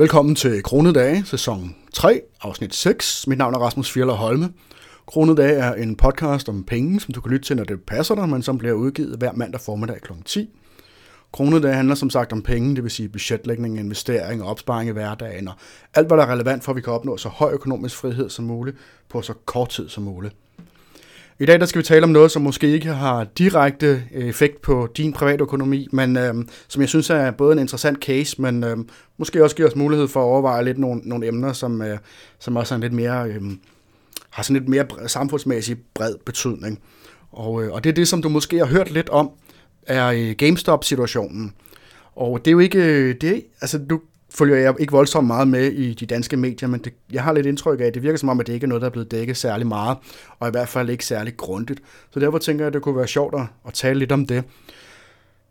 Velkommen til Kronedage, sæson 3, afsnit 6. Mit navn er Rasmus Fjeller Holme. Kronedage er en podcast om penge, som du kan lytte til, når det passer dig, men som bliver udgivet hver mandag formiddag kl. 10. Kronedage handler som sagt om penge, det vil sige budgetlægning, investering og opsparing i hverdagen, og alt hvad der er relevant for, at vi kan opnå så høj økonomisk frihed som muligt på så kort tid som muligt. I dag der skal vi tale om noget, som måske ikke har direkte øh, effekt på din private økonomi, men øh, som jeg synes er både en interessant case, men øh, måske også giver os mulighed for at overveje lidt nogle, nogle emner, som, øh, som også er lidt mere, øh, har sådan lidt mere samfundsmæssig bred betydning. Og, øh, og det er det, som du måske har hørt lidt om, er øh, GameStop-situationen. Og det er jo ikke, øh, det, altså du følger jeg ikke voldsomt meget med i de danske medier, men det, jeg har lidt indtryk af, at det virker som om, at det ikke er noget, der er blevet dækket særlig meget, og i hvert fald ikke særlig grundigt. Så derfor tænker jeg, at det kunne være sjovt at, at tale lidt om det.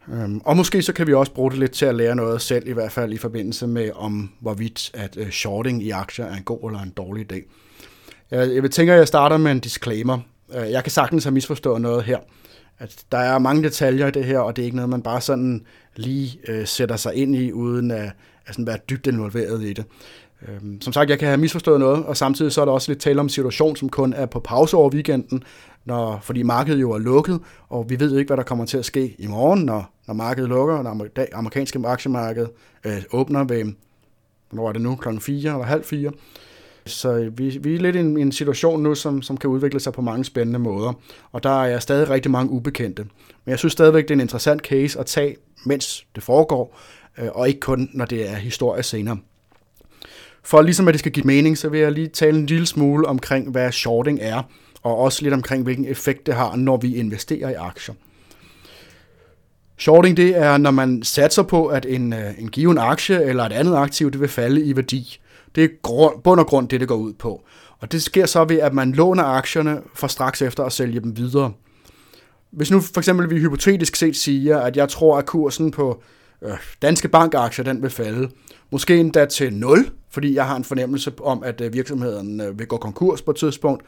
Um, og måske så kan vi også bruge det lidt til at lære noget selv, i hvert fald i forbindelse med, om hvorvidt at øh, shorting i aktier er en god eller en dårlig idé. Jeg, jeg vil at jeg starter med en disclaimer. Øh, jeg kan sagtens have misforstået noget her. At der er mange detaljer i det her, og det er ikke noget, man bare sådan lige øh, sætter sig ind i, uden at, at sådan være dybt involveret i det. Øhm, som sagt, jeg kan have misforstået noget, og samtidig så er der også lidt tale om en situation, som kun er på pause over weekenden, når, fordi markedet jo er lukket, og vi ved ikke, hvad der kommer til at ske i morgen, når, når markedet lukker, når det amerikanske aktiemarked øh, åbner ved, hvor er det nu, klokken 4 eller halv 4. Så vi, vi er lidt i en, en situation nu, som, som kan udvikle sig på mange spændende måder, og der er stadig rigtig mange ubekendte. Men jeg synes stadigvæk, det er en interessant case at tage, mens det foregår, Øh, og ikke kun, når det er historie senere. For ligesom at det skal give mening, så vil jeg lige tale en lille smule omkring, hvad shorting er, og også lidt omkring, hvilken effekt det har, når vi investerer i aktier. Shorting det er, når man satser på, at en, øh, en given aktie eller et andet aktiv det vil falde i værdi. Det er grund, bund og grund det, det går ud på. Og det sker så ved, at man låner aktierne for straks efter at sælge dem videre. Hvis nu for eksempel vi hypotetisk set siger, at jeg tror, at kursen på øh, danske bankaktier den vil falde, måske endda til 0, fordi jeg har en fornemmelse om, at øh, virksomheden øh, vil gå konkurs på et tidspunkt,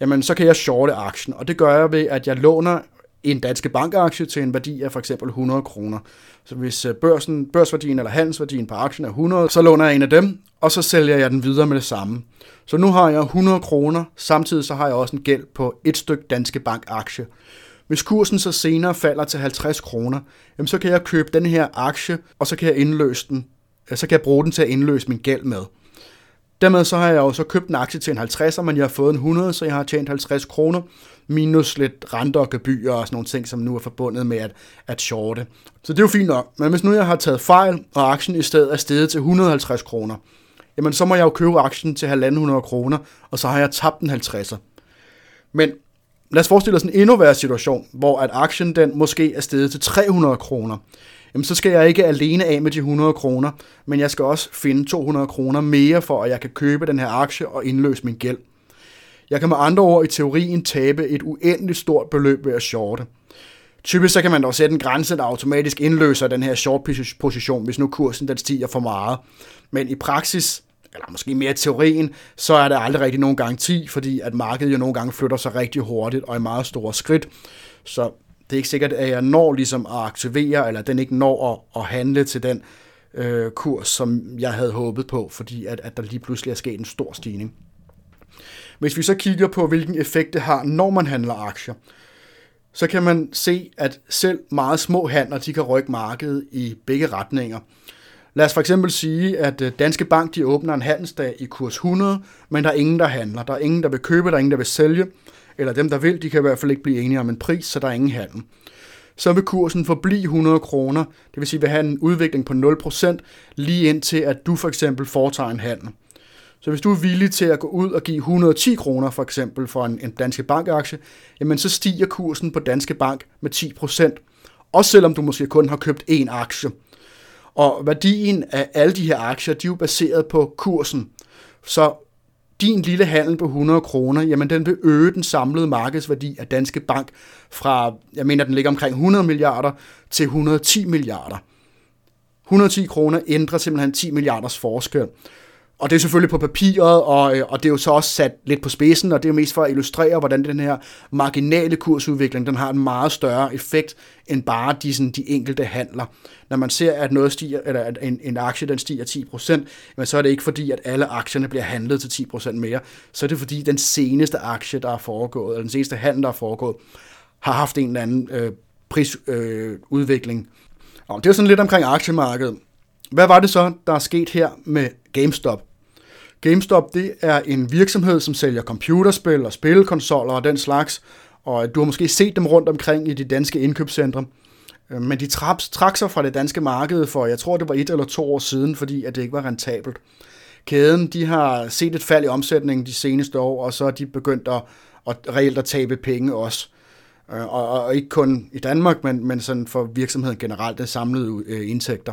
jamen så kan jeg shorte aktien, og det gør jeg ved, at jeg låner en danske bankaktie til en værdi af for eksempel 100 kroner. Så hvis øh, børsen, børsværdien eller handelsværdien på aktien er 100, så låner jeg en af dem, og så sælger jeg den videre med det samme. Så nu har jeg 100 kroner, samtidig så har jeg også en gæld på et stykke danske bankaktie. Hvis kursen så senere falder til 50 kroner, jamen så kan jeg købe den her aktie, og så kan jeg indløse den. Så kan jeg bruge den til at indløse min gæld med. Dermed så har jeg jo så købt en aktie til en 50'er, men jeg har fået en 100, så jeg har tjent 50 kroner, minus lidt renter og gebyrer og sådan nogle ting, som nu er forbundet med at, at shorte. Så det er jo fint nok. Men hvis nu jeg har taget fejl, og aktien i stedet er steget til 150 kroner, jamen så må jeg jo købe aktien til 1.500 kroner, og så har jeg tabt en 50'er. Men lad os forestille os en endnu værre situation, hvor at aktien den måske er steget til 300 kroner. Jamen så skal jeg ikke alene af med de 100 kroner, men jeg skal også finde 200 kroner mere for, at jeg kan købe den her aktie og indløse min gæld. Jeg kan med andre ord i teorien tabe et uendeligt stort beløb ved at shorte. Typisk så kan man dog sætte en grænse, der automatisk indløser den her short position, hvis nu kursen den stiger for meget. Men i praksis, eller måske mere teorien, så er der aldrig rigtig nogen garanti, fordi at markedet jo nogle gange flytter sig rigtig hurtigt og i meget store skridt. Så det er ikke sikkert, at jeg når ligesom at aktivere, eller den ikke når at, at handle til den øh, kurs, som jeg havde håbet på, fordi at, at der lige pludselig er sket en stor stigning. Hvis vi så kigger på, hvilken effekt det har, når man handler aktier, så kan man se, at selv meget små handler, de kan rykke markedet i begge retninger. Lad os for eksempel sige, at øh, Danske Bank de åbner en handelsdag i kurs 100, men der er ingen, der handler. Der er ingen, der vil købe, der er ingen, der vil sælge. Eller dem, der vil, de kan i hvert fald ikke blive enige om en pris, så der er ingen handel. Så vil kursen forblive 100 kroner, det vil sige, vil have en udvikling på 0%, lige indtil at du for eksempel foretager en handel. Så hvis du er villig til at gå ud og give 110 kroner for eksempel for en, en Danske Bank-aktie, jamen så stiger kursen på Danske Bank med 10%. Også selvom du måske kun har købt én aktie. Og værdien af alle de her aktier, de er jo baseret på kursen. Så din lille handel på 100 kroner, jamen den vil øge den samlede markedsværdi af Danske Bank fra, jeg mener den ligger omkring 100 milliarder til 110 milliarder. 110 kroner ændrer simpelthen 10 milliarders forskel. Og det er selvfølgelig på papiret, og, øh, og det er jo så også sat lidt på spidsen, og det er jo mest for at illustrere, hvordan den her marginale kursudvikling, den har en meget større effekt end bare de, sådan, de enkelte handler. Når man ser, at noget stiger, eller at en, en aktie den stiger 10%, men så er det ikke fordi, at alle aktierne bliver handlet til 10% mere, så er det fordi, den seneste aktie, der er foregået, eller den seneste handel, der er foregået, har haft en eller anden øh, prisudvikling. Øh, og det er sådan lidt omkring aktiemarkedet. Hvad var det så, der er sket her med GameStop? GameStop det er en virksomhed, som sælger computerspil og spillekonsoller og den slags, og du har måske set dem rundt omkring i de danske indkøbscentre. Øh, men de trak sig fra det danske marked for, jeg tror det var et eller to år siden, fordi at det ikke var rentabelt. Kæden de har set et fald i omsætningen de seneste år, og så er de begyndt at, at reelt at tabe penge også. Øh, og, og ikke kun i Danmark, men, men sådan for virksomheden generelt, det samlede øh, indtægter.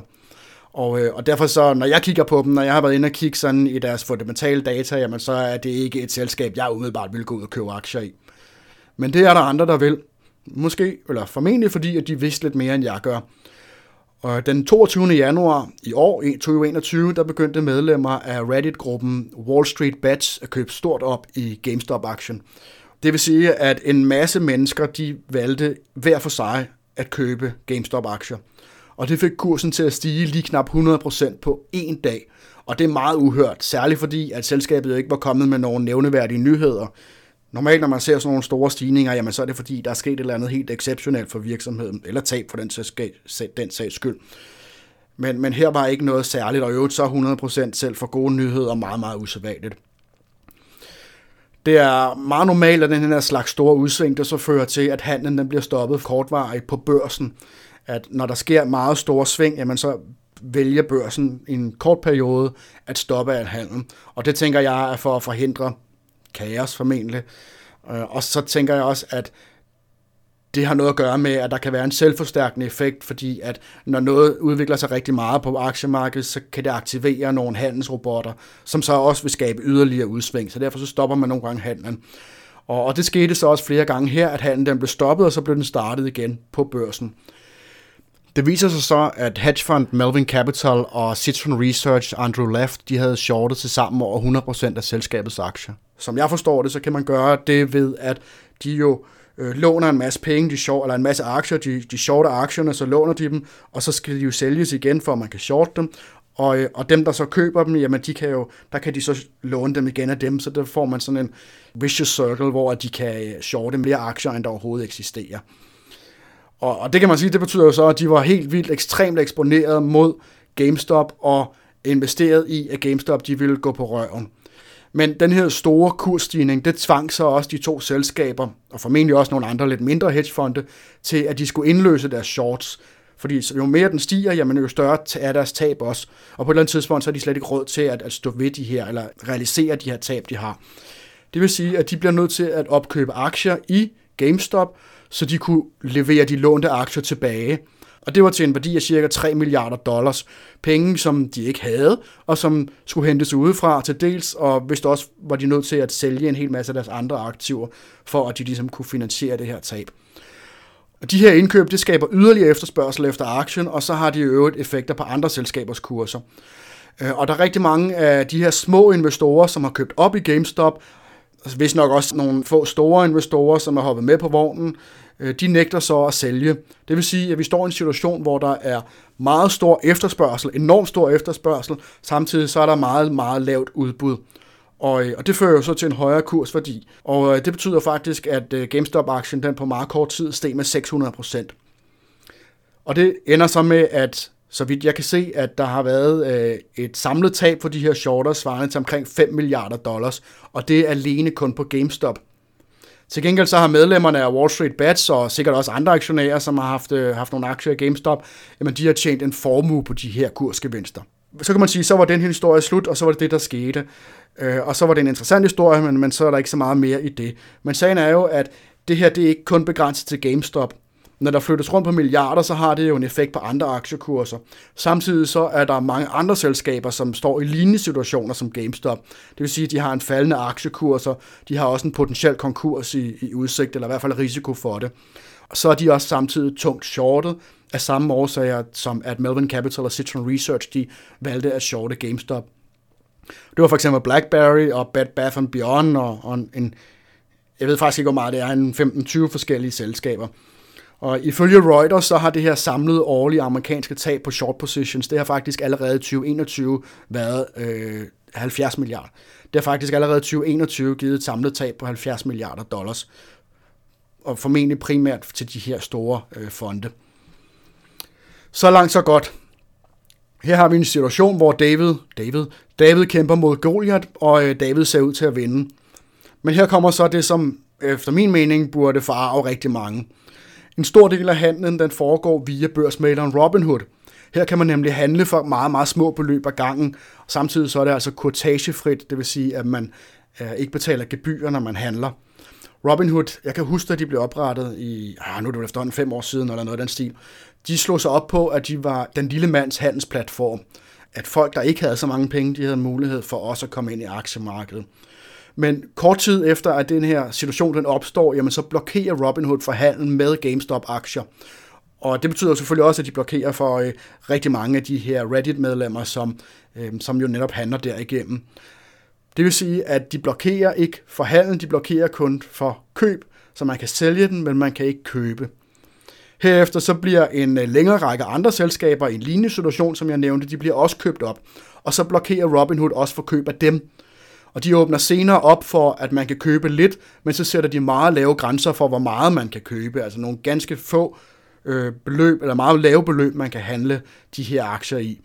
Og, øh, og derfor så, når jeg kigger på dem, når jeg har været inde og kigge sådan i deres fundamentale data, jamen så er det ikke et selskab, jeg umiddelbart vil gå ud og købe aktier i. Men det er der andre, der vil. Måske, eller formentlig fordi, at de vidste lidt mere, end jeg gør. Og den 22. januar i år, 2021, der begyndte medlemmer af Reddit-gruppen Wall Street Bets at købe stort op i GameStop-aktien. Det vil sige, at en masse mennesker, de valgte hver for sig at købe GameStop-aktier. Og det fik kursen til at stige lige knap 100% på en dag. Og det er meget uhørt, særligt fordi, at selskabet ikke var kommet med nogen nævneværdige nyheder. Normalt, når man ser sådan nogle store stigninger, jamen så er det fordi, der er sket et eller andet helt exceptionelt for virksomheden, eller tab for den, den sags skyld. Men, men her var ikke noget særligt, og i øvrigt så 100% selv for gode nyheder meget, meget usædvanligt. Det er meget normalt, at den her slags store udsving, der så fører til, at handlen den bliver stoppet kortvarigt på børsen. At når der sker meget store sving, jamen så vælger børsen i en kort periode at stoppe al handlen. Og det tænker jeg er for at forhindre kaos formentlig. Øh, og så tænker jeg også, at det har noget at gøre med, at der kan være en selvforstærkende effekt, fordi at når noget udvikler sig rigtig meget på aktiemarkedet, så kan det aktivere nogle handelsrobotter, som så også vil skabe yderligere udsving. Så derfor så stopper man nogle gange handlen. Og, og det skete så også flere gange her, at handlen den blev stoppet, og så blev den startet igen på børsen. Det viser sig så, at hedgefund Melvin Capital og Citron Research Andrew Left, de havde shortet til sammen over 100% af selskabets aktier. Som jeg forstår det, så kan man gøre det ved, at de jo øh, låner en masse penge, de short, eller en masse aktier, de, de shorter aktierne, så låner de dem, og så skal de jo sælges igen, for at man kan short dem. Og, øh, og dem, der så køber dem, jamen de kan jo, der kan de så låne dem igen af dem, så der får man sådan en vicious circle, hvor de kan øh, shorte mere aktier, end der overhovedet eksisterer. Og, og det kan man sige, det betyder jo så, at de var helt vildt ekstremt eksponeret mod GameStop og investeret i, at GameStop de ville gå på røven. Men den her store kursstigning, det tvang så også de to selskaber, og formentlig også nogle andre lidt mindre hedgefonde, til at de skulle indløse deres shorts. Fordi jo mere den stiger, jamen jo større er deres tab også. Og på et eller andet tidspunkt, så er de slet ikke råd til at, at stå ved de her, eller realisere de her tab, de har. Det vil sige, at de bliver nødt til at opkøbe aktier i GameStop, så de kunne levere de lånte aktier tilbage. Og det var til en værdi af cirka 3 milliarder dollars. Penge, som de ikke havde, og som skulle hentes udefra til dels, og hvis også var de nødt til at sælge en hel masse af deres andre aktiver, for at de ligesom kunne finansiere det her tab. Og de her indkøb, det skaber yderligere efterspørgsel efter aktien, og så har de i øvrigt effekter på andre selskabers kurser. Øh, og der er rigtig mange af de her små investorer, som har købt op i GameStop, altså, hvis nok også nogle få store investorer, som har hoppet med på vognen, Øh, de nægter så at sælge. Det vil sige, at vi står i en situation, hvor der er meget stor efterspørgsel, enormt stor efterspørgsel, samtidig så er der meget, meget lavt udbud. Og, øh, og det fører jo så til en højere kursværdi. Og øh, det betyder faktisk, at GameStop-aktien den på meget kort tid steg med 600% Og det ender så med, at så vidt jeg kan se, at der har været et samlet tab for de her shorters svarende til omkring 5 milliarder dollars, og det er alene kun på GameStop. Til gengæld så har medlemmerne af Wall Street Bets, og sikkert også andre aktionærer, som har haft, øh, haft nogle aktier i GameStop, jamen de har tjent en formue på de her kursgevinster. Så kan man sige, så var den her historie slut, og så var det det, der skete. Øh, og så var det en interessant historie, men, men så er der ikke så meget mere i det. Men sagen er jo, at det her det er ikke kun begrænset til GameStop når der flyttes rundt på milliarder, så har det jo en effekt på andre aktiekurser. Samtidig så er der mange andre selskaber, som står i lignende situationer som GameStop. Det vil sige, at de har en faldende aktiekurser, de har også en potentiel konkurs i, i udsigt, eller i hvert fald risiko for det. Og så er de også samtidig tungt shortet, af samme årsager som at Melvin Capital og Citron Research, de valgte at shorte GameStop. Det var for eksempel BlackBerry og Bed Bath Beyond og, og en, jeg ved faktisk ikke, hvor meget det er, en 15-20 forskellige selskaber. Og ifølge Reuters, så har det her samlede årlige amerikanske tab på short positions, det har faktisk allerede i 2021 været øh, 70 milliarder. Det har faktisk allerede i 2021 givet et samlet tab på 70 milliarder dollars. Og formentlig primært til de her store øh, fonde. Så langt, så godt. Her har vi en situation, hvor David, David, David kæmper mod Goliath, og øh, David ser ud til at vinde. Men her kommer så det, som efter min mening burde farve rigtig mange. En stor del af handlen den foregår via børsmaleren Robinhood. Her kan man nemlig handle for meget, meget små beløb ad gangen. Samtidig så er det altså kortagefrit, det vil sige, at man øh, ikke betaler gebyrer, når man handler. Robinhood, jeg kan huske, at de blev oprettet i, ah, nu er det efterhånden fem år siden, eller noget af den stil. De slog sig op på, at de var den lille mands handelsplatform. At folk, der ikke havde så mange penge, de havde mulighed for også at komme ind i aktiemarkedet. Men kort tid efter, at den her situation den opstår, jamen så blokerer Robinhood for handel med GameStop-aktier. Og det betyder selvfølgelig også, at de blokerer for øh, rigtig mange af de her Reddit-medlemmer, som, øh, som jo netop handler derigennem. Det vil sige, at de blokerer ikke for handel, de blokerer kun for køb, så man kan sælge den, men man kan ikke købe. Herefter så bliver en øh, længere række andre selskaber i en lignende situation, som jeg nævnte, de bliver også købt op. Og så blokerer Robinhood også for køb af dem. Og de åbner senere op for, at man kan købe lidt, men så sætter de meget lave grænser for, hvor meget man kan købe. Altså nogle ganske få øh, beløb, eller meget lave beløb, man kan handle de her aktier i.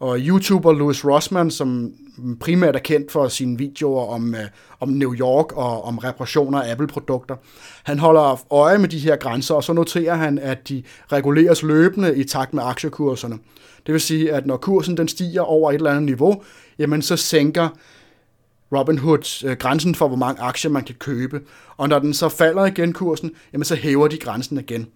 Og YouTuber Louis Rossman, som primært er kendt for sine videoer om, øh, om New York og om reparationer af Apple-produkter, han holder øje med de her grænser, og så noterer han, at de reguleres løbende i takt med aktiekurserne. Det vil sige, at når kursen den stiger over et eller andet niveau, jamen så sænker Robinhood øh, grænsen for, hvor mange aktier man kan købe. Og når den så falder igen kursen, jamen så hæver de grænsen igen.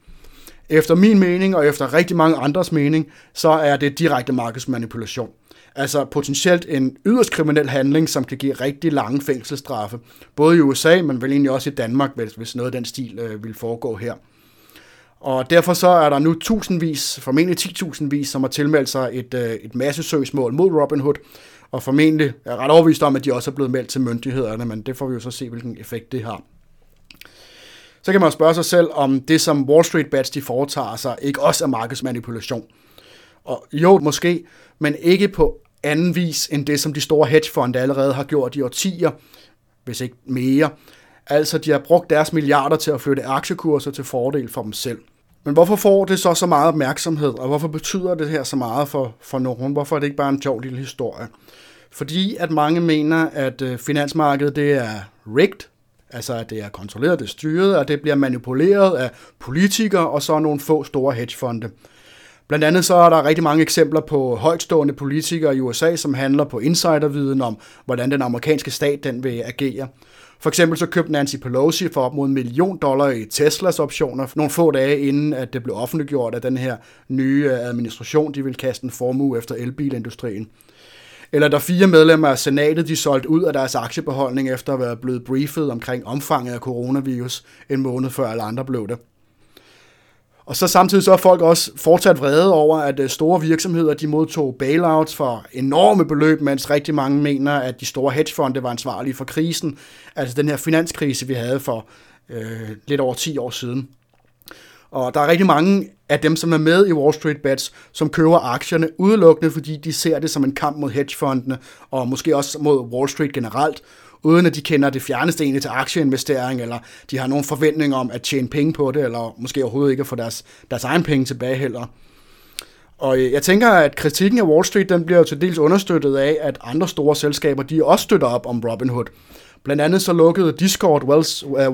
Efter min mening, og efter rigtig mange andres mening, så er det direkte markedsmanipulation. Altså potentielt en yderst kriminel handling, som kan give rigtig lange fængselsstraffe. Både i USA, men vel egentlig også i Danmark, hvis, hvis noget af den stil øh, vil foregå her. Og derfor så er der nu tusindvis, formentlig 10.000 vis, som har tilmeldt sig et, øh, et massesøgsmål mod mod Robinhood, og formentlig er ret overvist om, at de også er blevet meldt til myndighederne, men det får vi jo så se, hvilken effekt det har. Så kan man jo spørge sig selv, om det, som Wall Street Bats de foretager sig, ikke også er markedsmanipulation. Og jo, måske, men ikke på anden vis end det, som de store hedgefonde allerede har gjort i årtier, hvis ikke mere. Altså, de har brugt deres milliarder til at flytte aktiekurser til fordel for dem selv. Men hvorfor får det så så meget opmærksomhed, og hvorfor betyder det her så meget for, for nogen? Hvorfor er det ikke bare en sjov lille historie? Fordi at mange mener, at øh, finansmarkedet det er rigged, altså at det er kontrolleret, det er styret, og det bliver manipuleret af politikere og så nogle få store hedgefonde. Blandt andet så er der rigtig mange eksempler på højtstående politikere i USA, som handler på insiderviden om, hvordan den amerikanske stat den vil agere. For eksempel så købte Nancy Pelosi for op mod en million dollar i Teslas optioner nogle få dage inden, at det blev offentliggjort, at den her nye øh, administration, de ville kaste en formue efter elbilindustrien. Eller der fire medlemmer af senatet, de solgte ud af deres aktiebeholdning efter at være blevet briefet omkring omfanget af coronavirus en måned før alle andre blev det. Og så samtidig så er folk også fortsat vrede over, at øh, store virksomheder de modtog bailouts for enorme beløb, mens rigtig mange mener, at de store hedgefonde var ansvarlige for krisen. Altså den her finanskrise, vi havde for øh, lidt over 10 år siden. Og der er rigtig mange af dem, som er med i Wall Street Bets, som køber aktierne udelukkende, fordi de ser det som en kamp mod hedgefondene, og måske også mod Wall Street generelt, uden at de kender det fjerneste egentlig til aktieinvestering, eller de har nogen forventning om at tjene penge på det, eller måske overhovedet ikke at få deres, deres egen penge tilbage heller. Og øh, jeg tænker, at kritikken af Wall Street, den bliver jo til dels understøttet af, at andre store selskaber, de også støtter op om Robinhood. Blandt andet så lukkede Discord uh,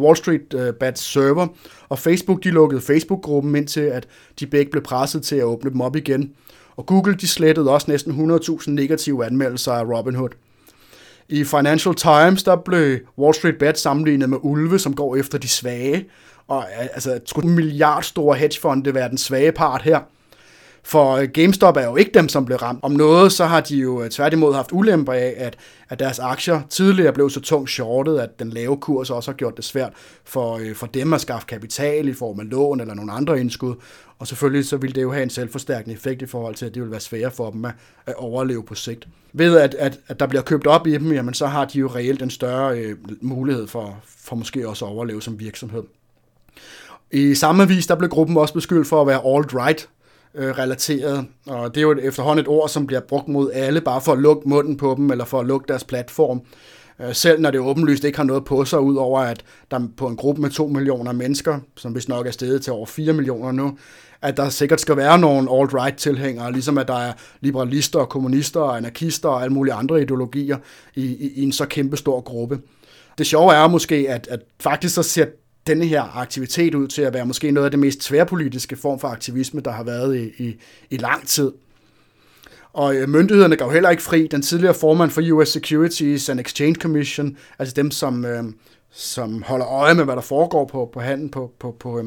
Wall Street uh, Bats server, og Facebook de lukkede Facebook-gruppen indtil at de begge blev presset til at åbne dem op igen. Og Google de slettede også næsten 100.000 negative anmeldelser af Robinhood. I Financial Times, der blev Wall Street Bet sammenlignet med ulve, som går efter de svage. Og altså, skulle en milliardstore hedgefonde være den svage part her? For øh, GameStop er jo ikke dem, som blev ramt. Om noget, så har de jo øh, tværtimod haft ulemper af, at, at deres aktier tidligere blev så tungt shortet, at den lave kurs også har gjort det svært for, øh, for dem at skaffe kapital i form af lån eller nogle andre indskud. Og selvfølgelig så ville det jo have en selvforstærkende effekt i forhold til, at det ville være svært for dem at, at overleve på sigt. Ved at, at, at der bliver købt op i dem, jamen så har de jo reelt en større øh, mulighed for, for måske også at overleve som virksomhed. I samme vis, der blev gruppen også beskyldt for at være alt-right øh, relateret, og det er jo efterhånden et ord, som bliver brugt mod alle, bare for at lukke munden på dem, eller for at lukke deres platform. Øh, selv når det åbenlyst ikke har noget på sig, udover at der på en gruppe med 2 millioner mennesker, som hvis nok er steget til over 4 millioner nu, at der sikkert skal være nogle alt-right-tilhængere, ligesom at der er liberalister og kommunister og anarkister og alle mulige andre ideologier i, i, i en så kæmpe stor gruppe. Det sjove er måske, at, at faktisk så ser denne her aktivitet ud til at være måske noget af det mest tværpolitiske form for aktivisme, der har været i, i, i lang tid. Og øh, myndighederne gav heller ikke fri. Den tidligere formand for US Securities and Exchange Commission, altså dem, som, øh, som holder øje med, hvad der foregår på, på handel på, på, på, øh,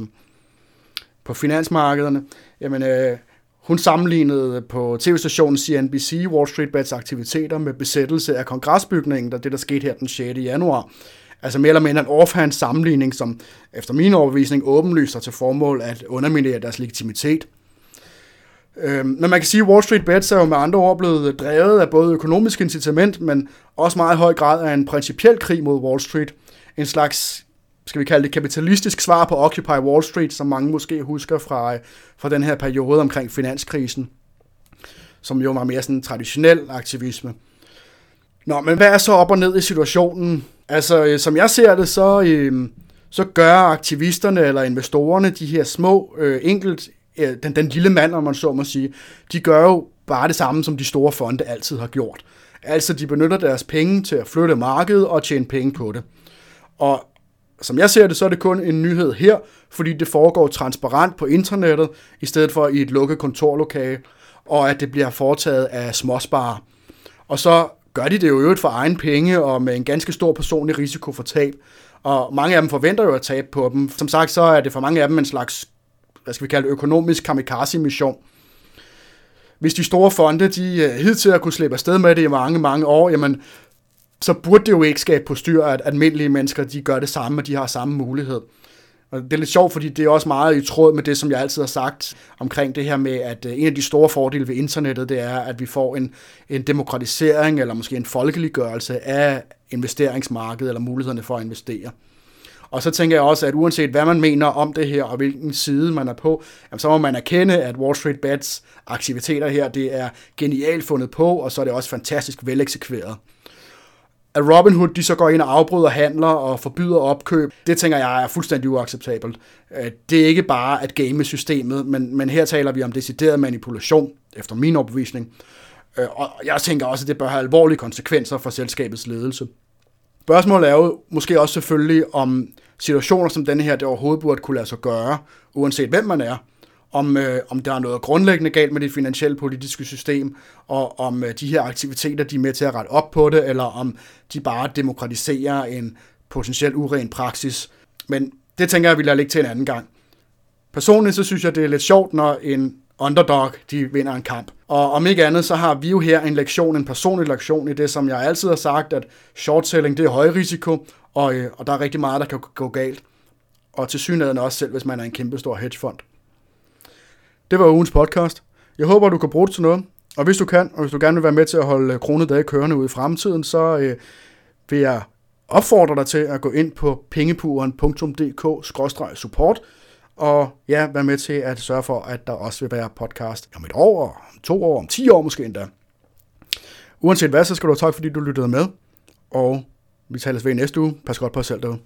på finansmarkederne, jamen, øh, hun sammenlignede på tv-stationen CNBC Wall Street Bets aktiviteter med besættelse af kongresbygningen, der det der skete her den 6. januar. Altså mere eller mindre en offhand sammenligning, som efter min overbevisning åbenlyst til formål at underminere deres legitimitet. Øhm, men man kan sige, at Wall Street Bets er jo med andre ord blevet drevet af både økonomisk incitament, men også meget høj grad af en principiel krig mod Wall Street. En slags, skal vi kalde det, kapitalistisk svar på Occupy Wall Street, som mange måske husker fra, øh, fra den her periode omkring finanskrisen, som jo var mere sådan en traditionel aktivisme. Nå, men hvad er så op og ned i situationen? Altså, øh, som jeg ser det, så, øh, så gør aktivisterne eller investorerne, de her små, øh, enkelt, øh, den, den lille mand, om man så må sige, de gør jo bare det samme, som de store fonde altid har gjort. Altså, de benytter deres penge til at flytte markedet og tjene penge på det. Og som jeg ser det, så er det kun en nyhed her, fordi det foregår transparent på internettet, i stedet for i et lukket kontorlokale, og at det bliver foretaget af småsparer. Og så gør de det jo øvrigt for egen penge og med en ganske stor personlig risiko for tab. Og mange af dem forventer jo at tabe på dem. Som sagt, så er det for mange af dem en slags, hvad skal vi kalde økonomisk kamikaze-mission. Hvis de store fonde, de øh, hidtil har kunne slippe afsted med det i mange, mange år, jamen, så burde det jo ikke skabe på styr, at almindelige mennesker, de gør det samme, og de har samme mulighed. Og det er lidt sjovt, fordi det er også meget i tråd med det, som jeg altid har sagt omkring det her med, at øh, en af de store fordele ved internettet, det er, at vi får en, en demokratisering eller måske en folkeliggørelse af investeringsmarkedet eller mulighederne for at investere. Og så tænker jeg også, at uanset hvad man mener om det her, og hvilken side man er på, så må man erkende, at Wall Street Bets aktiviteter her, det er genialt fundet på, og så er det også fantastisk veleksekveret at Robinhood de så går ind og afbryder handler og forbyder opkøb, det tænker jeg er fuldstændig uacceptabelt. Øh, det er ikke bare at game systemet, men, men her taler vi om decideret manipulation, efter min overbevisning. Øh, og jeg tænker også, at det bør have alvorlige konsekvenser for selskabets ledelse. Spørgsmålet er jo måske også selvfølgelig, om situationer som denne her, det overhovedet burde kunne lade sig gøre, uanset hvem man er om, øh, om der er noget grundlæggende galt med det finansielle politiske system, og om øh, de her aktiviteter, de er med til at rette op på det, eller om de bare demokratiserer en potentielt uren praksis. Men det tænker jeg, vi lader ligge til en anden gang. Personligt så synes jeg, det er lidt sjovt, når en underdog, de vinder en kamp. Og om ikke andet, så har vi jo her en lektion, en personlig lektion i det, som jeg altid har sagt, at short selling, det er høj risiko, og, øh, og der er rigtig meget, der kan gå galt. Og til synligheden også selv, hvis man er en kæmpestor hedgefond. Det var ugens podcast. Jeg håber, du kan bruge det til noget. Og hvis du kan, og hvis du gerne vil være med til at holde øh, kronedage kørende ud i fremtiden, så øh, vil jeg opfordre dig til at gå ind på pengepuren.dk-support og ja, være med til at sørge for, at der også vil være podcast om et år, om to år, om ti år måske endda. Uanset hvad, så skal du have tak, fordi du lyttede med, og vi tales ved i næste uge. Pas godt på jer selv derude.